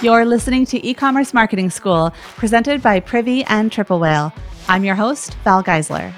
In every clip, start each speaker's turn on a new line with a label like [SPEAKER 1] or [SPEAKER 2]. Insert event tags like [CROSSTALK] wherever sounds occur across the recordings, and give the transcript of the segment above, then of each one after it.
[SPEAKER 1] You're listening to E-commerce Marketing School, presented by Privy and Triple Whale. I'm your host, Val Geisler.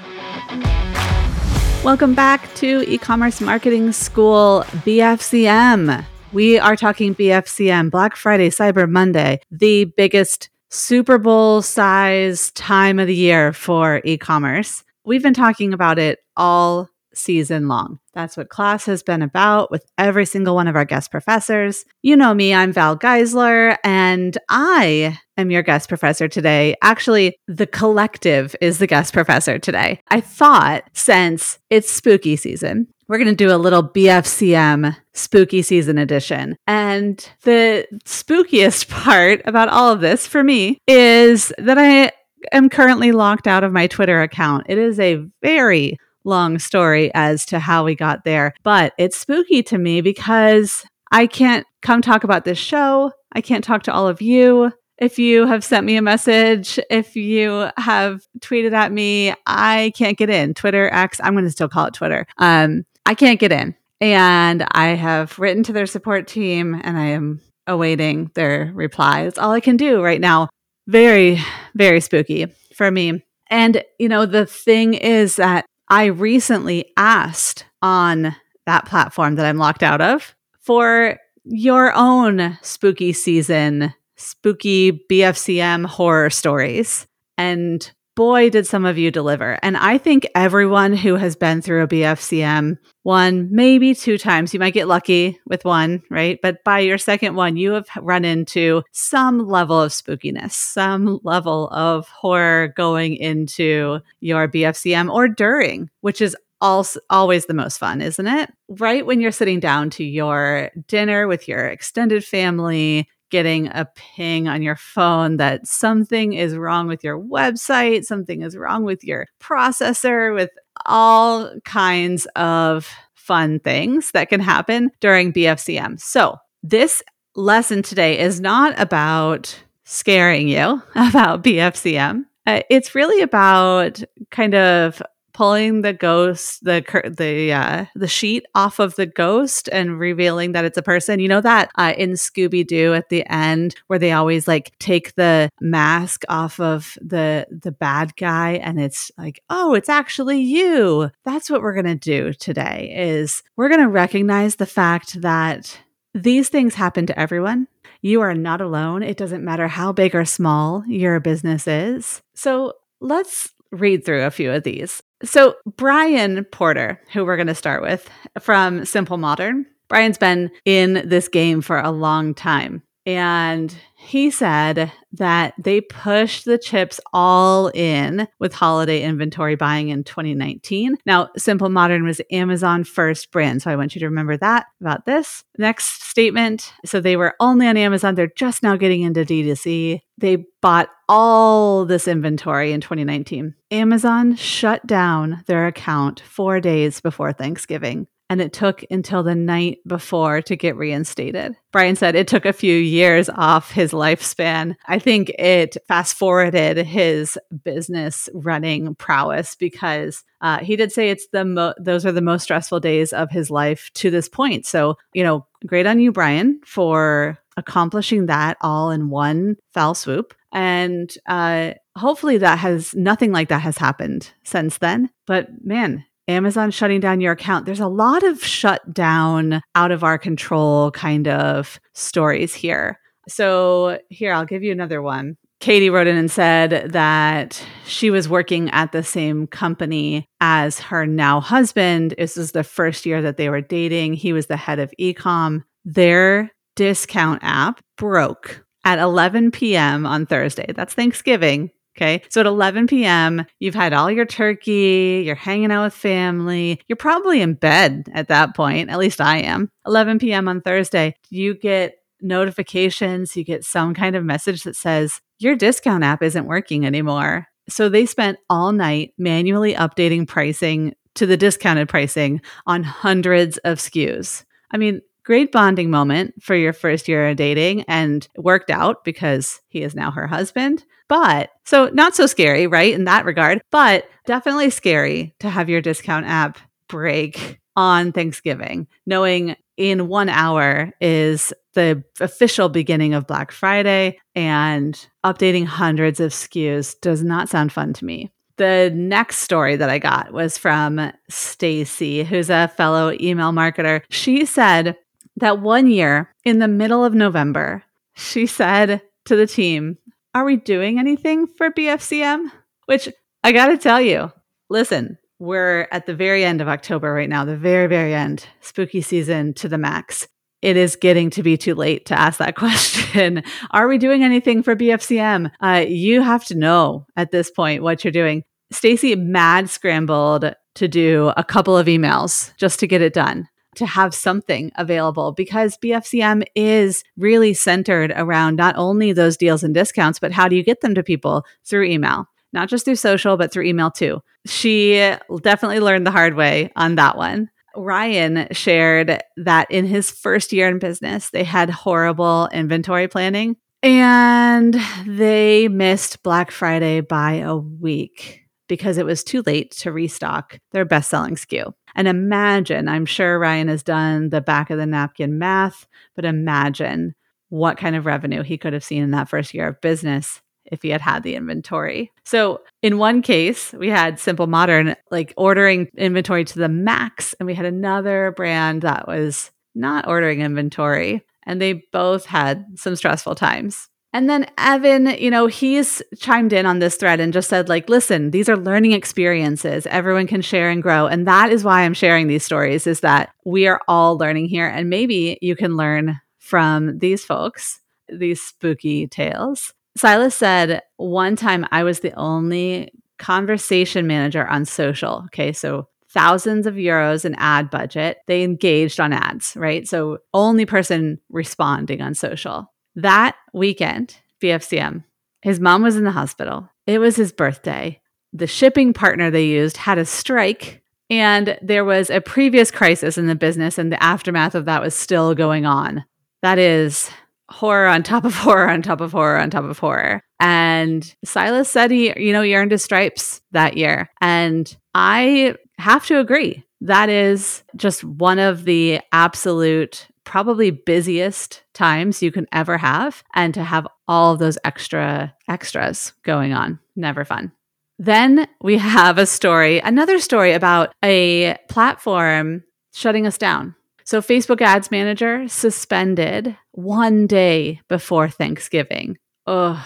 [SPEAKER 1] Welcome back to E-commerce Marketing School BFCM. We are talking BFCM, Black Friday, Cyber Monday, the biggest Super Bowl size time of the year for e-commerce. We've been talking about it all season long. That's what class has been about with every single one of our guest professors. You know me, I'm Val Geisler, and I am your guest professor today. Actually, the collective is the guest professor today. I thought since it's spooky season, we're going to do a little BFCM spooky season edition. And the spookiest [LAUGHS] part about all of this for me is that I am currently locked out of my Twitter account. It is a very long story as to how we got there, but it's spooky to me because I can't come talk about this show. I can't talk to all of you. If you have sent me a message, if you have tweeted at me, I can't get in. Twitter X, I'm going to still call it Twitter. Um, I can't get in. And I have written to their support team and I am awaiting their reply. That's all I can do right now. Very, very spooky for me. And, you know, the thing is that I recently asked on that platform that I'm locked out of for your own spooky season, spooky BFCM horror stories. And boy, did some of you deliver. And I think everyone who has been through a BFCM one, maybe two times, you might get lucky with one, right? But by your second one, you have run into some level of spookiness, some level of horror going into your BFCM or during, which is also always the most fun, isn't it? Right when you're sitting down to your dinner with your extended family, getting a ping on your phone that something is wrong with your website, something is wrong with your processor, with all kinds of fun things that can happen during BFCM. So, this lesson today is not about scaring you [LAUGHS] about BFCM. Uh, it's really about kind of pulling the ghost the the uh, the sheet off of the ghost and revealing that it's a person. You know that uh, in Scooby Doo at the end where they always like take the mask off of the the bad guy and it's like, oh, it's actually you. That's what we're gonna do today. Is we're gonna recognize the fact that these things happen to everyone. You are not alone. It doesn't matter how big or small your business is. So let's read through a few of these. So, Brian Porter, who we're going to start with from Simple Modern, Brian's been in this game for a long time. And he said that they pushed the chips all in with holiday inventory buying in 2019. Now, Simple Modern was Amazon first brand. So I want you to remember that about this. Next statement. So they were only on Amazon. They're just now getting into D2C. They bought all this inventory in 2019. Amazon shut down their account four days before Thanksgiving and it took until the night before to get reinstated. Brian said it took a few years off his lifespan. I think it fast forwarded his business running prowess because uh, he did say it's the mo- those are the most stressful days of his life to this point. So you know, great on you, Brian, for accomplishing that all in one foul swoop. And uh, hopefully that has nothing like that has happened since then. But man, Amazon shutting down your account. There's a lot of shut down, out of our control kind of stories here. So, here, I'll give you another one. Katie wrote in and said that she was working at the same company as her now husband. This was the first year that they were dating. He was the head of ecom. Their discount app broke at 11 p.m. on Thursday. That's Thanksgiving. Okay. So at 11 p.m., you've had all your turkey, you're hanging out with family, you're probably in bed at that point. At least I am. 11 p.m. on Thursday, you get notifications, you get some kind of message that says your discount app isn't working anymore. So they spent all night manually updating pricing to the discounted pricing on hundreds of SKUs. I mean, great bonding moment for your first year of dating and worked out because he is now her husband. But so not so scary, right? In that regard, but definitely scary to have your discount app break on Thanksgiving, knowing in one hour is the official beginning of Black Friday, and updating hundreds of SKUs does not sound fun to me. The next story that I got was from Stacy, who's a fellow email marketer. She said that one year in the middle of November, she said to the team, Are we doing anything for BFCM? Which I got to tell you, listen, we're at the very end of October right now, the very, very end, spooky season to the max. It is getting to be too late to ask that [LAUGHS] question. Are we doing anything for BFCM? Uh, you have to know at this point what you're doing. Stacy mad scrambled to do a couple of emails just to get it done to have something available because BFCM is really centered around not only those deals and discounts, but how do you get them to people through email? Not just through social, but through email too. She definitely learned the hard way on that one. Ryan shared that in his first year in business, they had horrible inventory planning and they missed Black Friday by a week because it was too late to restock their best selling SKU. And imagine, I'm sure Ryan has done the back of the napkin math, but imagine what kind of revenue he could have seen in that first year of business if he had had the inventory. So, in one case, we had Simple Modern like ordering inventory to the max, and we had another brand that was not ordering inventory, and they both had some stressful times. And then Evan, you know, he's chimed in on this thread and just said, like, listen, these are learning experiences. Everyone can share and grow. And that is why I'm sharing these stories, is that we are all learning here. And maybe you can learn from these folks, these spooky tales. Silas said, one time I was the only conversation manager on social. Okay. So thousands of euros in ad budget. They engaged on ads, right? So only person responding on social. That weekend, BFCM, his mom was in the hospital. It was his birthday. The shipping partner they used had a strike, and there was a previous crisis in the business, and the aftermath of that was still going on. That is horror on top of [LAUGHS] horror on top of horror on top of horror. And Silas said he, you know, he earned his stripes that year. And I have to agree. That is just one of the absolute probably busiest times you can ever have and to have all those extra extras going on. Never fun. Then we have a story another story about a platform shutting us down. So facebook ads manager suspended one day before thanksgiving. Oh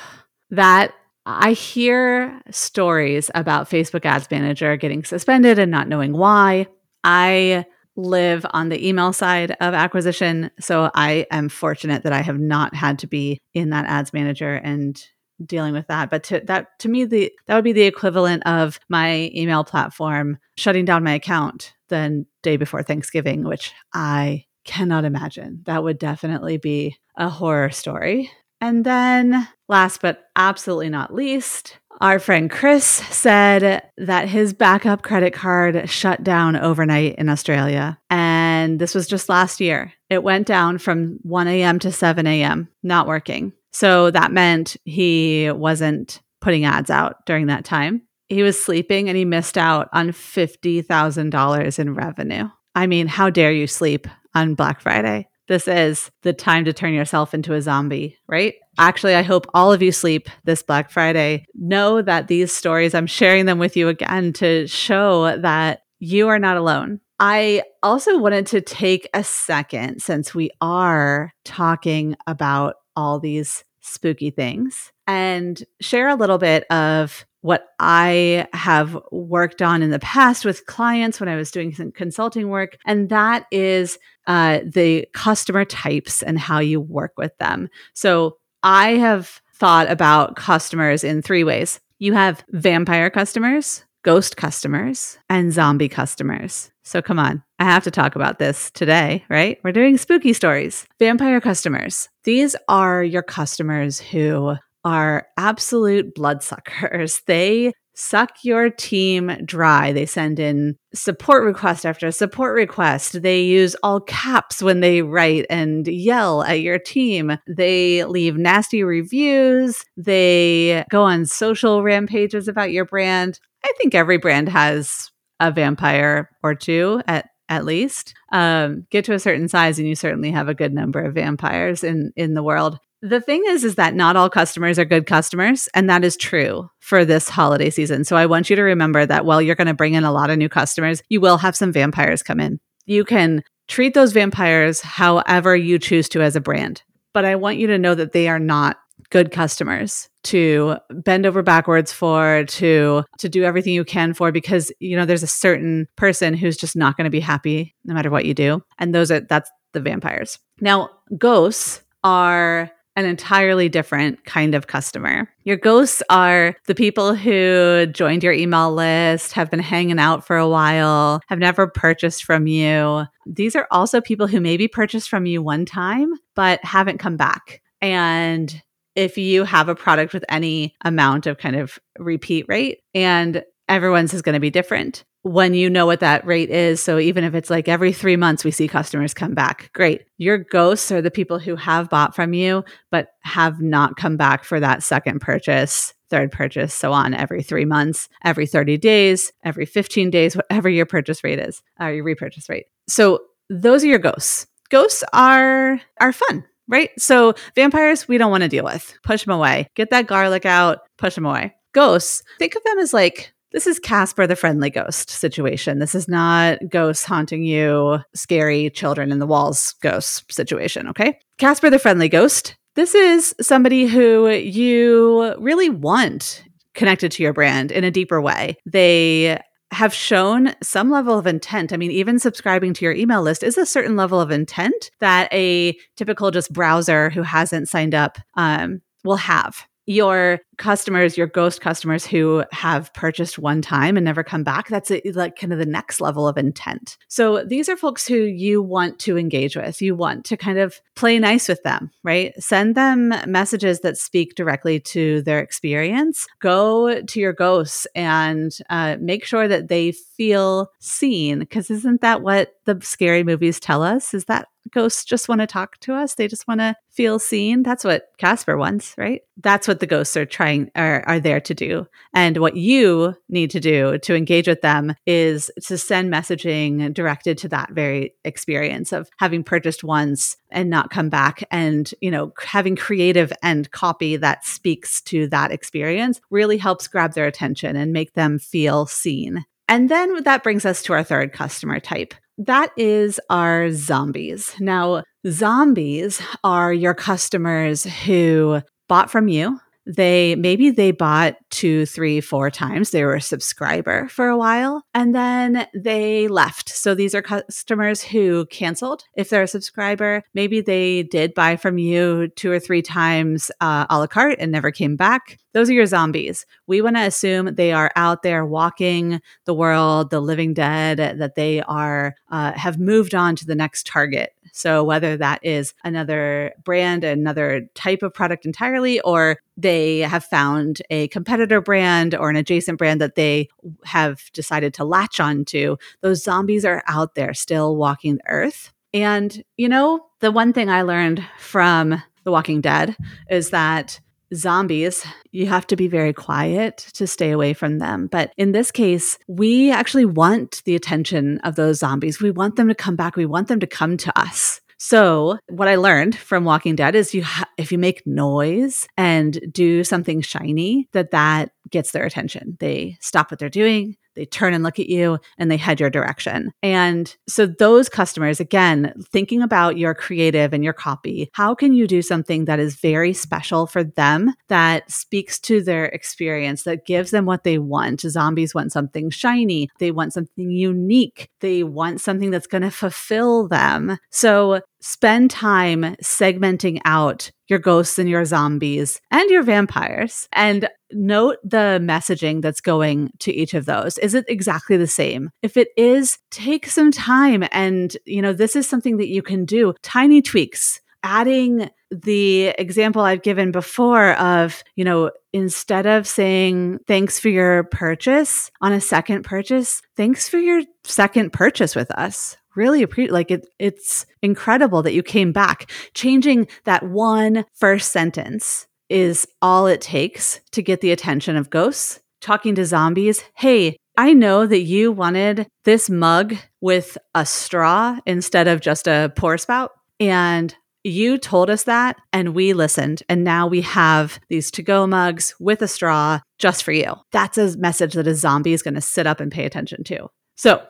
[SPEAKER 1] that I hear stories about Facebook Ads Manager getting suspended and not knowing why. I live on the email side of acquisition. So I am fortunate that I have not had to be in that ads manager and dealing with that. But to that to me the that would be the equivalent of my email platform shutting down my account the day before Thanksgiving, which I cannot imagine. That would definitely be a horror story. And then last but absolutely not least, our friend Chris said that his backup credit card shut down overnight in Australia. And this was just last year. It went down from 1 a.m. to 7 a.m., not working. So that meant he wasn't putting ads out during that time. He was sleeping and he missed out on $50,000 in revenue. I mean, how dare you sleep on Black Friday? This is the time to turn yourself into a zombie, right? Actually, I hope all of you sleep this Black Friday. Know that these stories, I'm sharing them with you again to show that you are not alone. I also wanted to take a second since we are talking about all these spooky things and share a little bit of what I have worked on in the past with clients when I was doing some consulting work. And that is uh, the customer types and how you work with them. So I have thought about customers in three ways. You have vampire customers, ghost customers, and zombie customers. So come on, I have to talk about this today, right? We're doing spooky stories. Vampire customers. These are your customers who are absolute bloodsuckers. [LAUGHS] They suck your team dry. They send in support request after support request. They use all caps when they write and yell at your team. They leave nasty reviews. They go on social rampages about your brand. I think every brand has a vampire or two at at least. Um, get to a certain size, and you certainly have a good number of vampires in in the world. The thing is, is that not all customers are good customers, and that is true for this holiday season. So I want you to remember that while you're going to bring in a lot of new customers, you will have some vampires come in. You can treat those vampires however you choose to as a brand, but I want you to know that they are not good customers to bend over backwards for to to do everything you can for because you know there's a certain person who's just not going to be happy no matter what you do and those are that's the vampires now ghosts are an entirely different kind of customer. Your ghosts are the people who joined your email list, have been hanging out for a while, have never purchased from you. These are also people who maybe purchased from you one time, but haven't come back. And if you have a product with any amount of kind of repeat rate and everyone's is going to be different when you know what that rate is. So even if it's like every three months we see customers come back, great. Your ghosts are the people who have bought from you, but have not come back for that second purchase, third purchase, so on every three months, every 30 days, every 15 days, whatever your purchase rate is, or your repurchase rate. So those are your ghosts. Ghosts are are fun right? So vampires, we don't want to deal with. Push them away. Get that garlic out, push them away. Ghosts, think of them as like, this is Casper the friendly ghost situation. This is not ghosts haunting you, scary children in the walls ghost situation, okay? Casper the friendly ghost. This is somebody who you really want connected to your brand in a deeper way. They have shown some level of intent. I mean, even subscribing to your email list is a certain level of intent that a typical just browser who hasn't signed up um, will have your customers, your ghost customers who have purchased one time and never come back, that's a, like kind of the next level of intent. So these are folks who you want to engage with. You want to kind of play nice with them, right? Send them messages that speak directly to their experience. Go to your ghosts and uh, make sure that they feel seen. Because isn't that what the scary movies tell us? Is that ghosts just want to talk to us. They just want to feel seen. That's what Casper wants, right? That's what the ghosts are trying are, are there to do. And what you need to do to engage with them is to send messaging directed to that very experience of having purchased once and not come back and, you know, having creative and copy that speaks to that experience really helps grab their attention and make them feel seen. And then that brings us to our third customer type, that is our zombies. Now, zombies are your customers who bought from you. They maybe they bought two, three, four times. They were a subscriber for a while and then they left. So these are customers who canceled. If they're a subscriber, maybe they did buy from you two or three times uh, a la carte and never came back. Those are your zombies. We want to assume they are out there walking the world, the living dead, that they are uh, have moved on to the next target. So whether that is another brand, another type of product entirely, or they have found a competitor brand or an adjacent brand that they have decided to latch onto, those zombies are out there still walking the earth. And, you know, the one thing I learned from The Walking Dead is that zombies, you have to be very quiet to stay away from them. But in this case, we actually want the attention of those zombies. We want them to come back. We want them to come to us. So, what I learned from Walking Dead is you ha- if you make noise and do something shiny, that that gets their attention. They stop what they're doing, they turn and look at you and they head your direction. And so, those customers, again, thinking about your creative and your copy, how can you do something that is very special for them that speaks to their experience, that gives them what they want? Zombies want something shiny, they want something unique, they want something that's going to fulfill them. So, spend time segmenting out your ghosts and your zombies and your vampires and note the messaging that's going to each of those. Is it exactly the same? If it is take some time and you know this is something that you can do. Tiny tweaks adding the example I've given before of, you know, instead of saying thanks for your purchase on a second purchase, thanks for your second purchase with us really appreciate like it it's incredible that you came back changing that one first sentence is all it takes to get the attention of ghosts talking to zombies hey I know that you wanted this mug with a straw instead of just a pour spout. And you told us that, and we listened. And now we have these to go mugs with a straw just for you. That's a message that a zombie is going to sit up and pay attention to. So,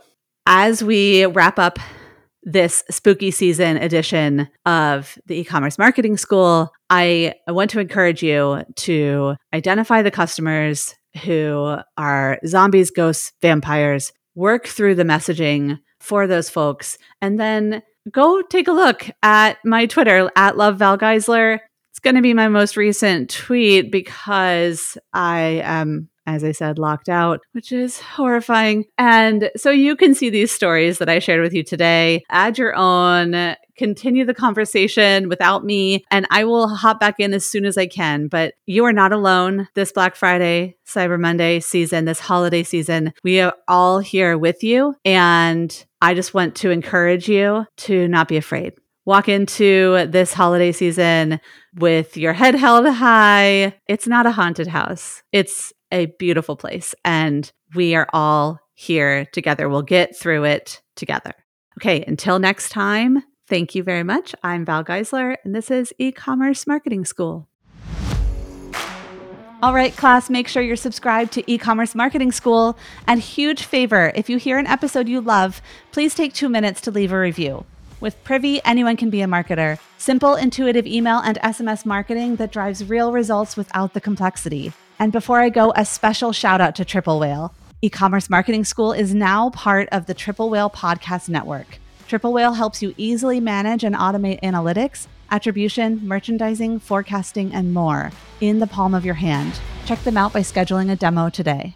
[SPEAKER 1] as we wrap up this spooky season edition of the e-commerce marketing school, I want to encourage you to identify the customers who are zombies, ghosts, vampires, work through the messaging for those folks, and then go take a look at my Twitter at Love Val Geisler. It's going to be my most recent tweet because I am as I said, locked out, which is horrifying. And so you can see these stories that I shared with you today, add your own, continue the conversation without me, and I will hop back in as soon as I can. But you are not alone this Black Friday, Cyber Monday season, this holiday season. We are all here with you. And I just want to encourage you to not be afraid walk into this holiday season with your head held high. It's not a haunted house. It's a beautiful place. And we are all here together. We'll get through it together. Okay, until next time, thank you very much. I'm Val Geisler, and this is e commerce marketing school. All right, class, make sure you're subscribed to e commerce marketing school. And huge favor if you hear an episode you love, please take two minutes to leave a review. With Privy, anyone can be a marketer. Simple, intuitive email and SMS marketing that drives real results without the complexity. And before I go, a special shout out to Triple Whale. E commerce marketing school is now part of the Triple Whale podcast network. Triple Whale helps you easily manage and automate analytics, attribution, merchandising, forecasting, and more in the palm of your hand. Check them out by scheduling a demo today.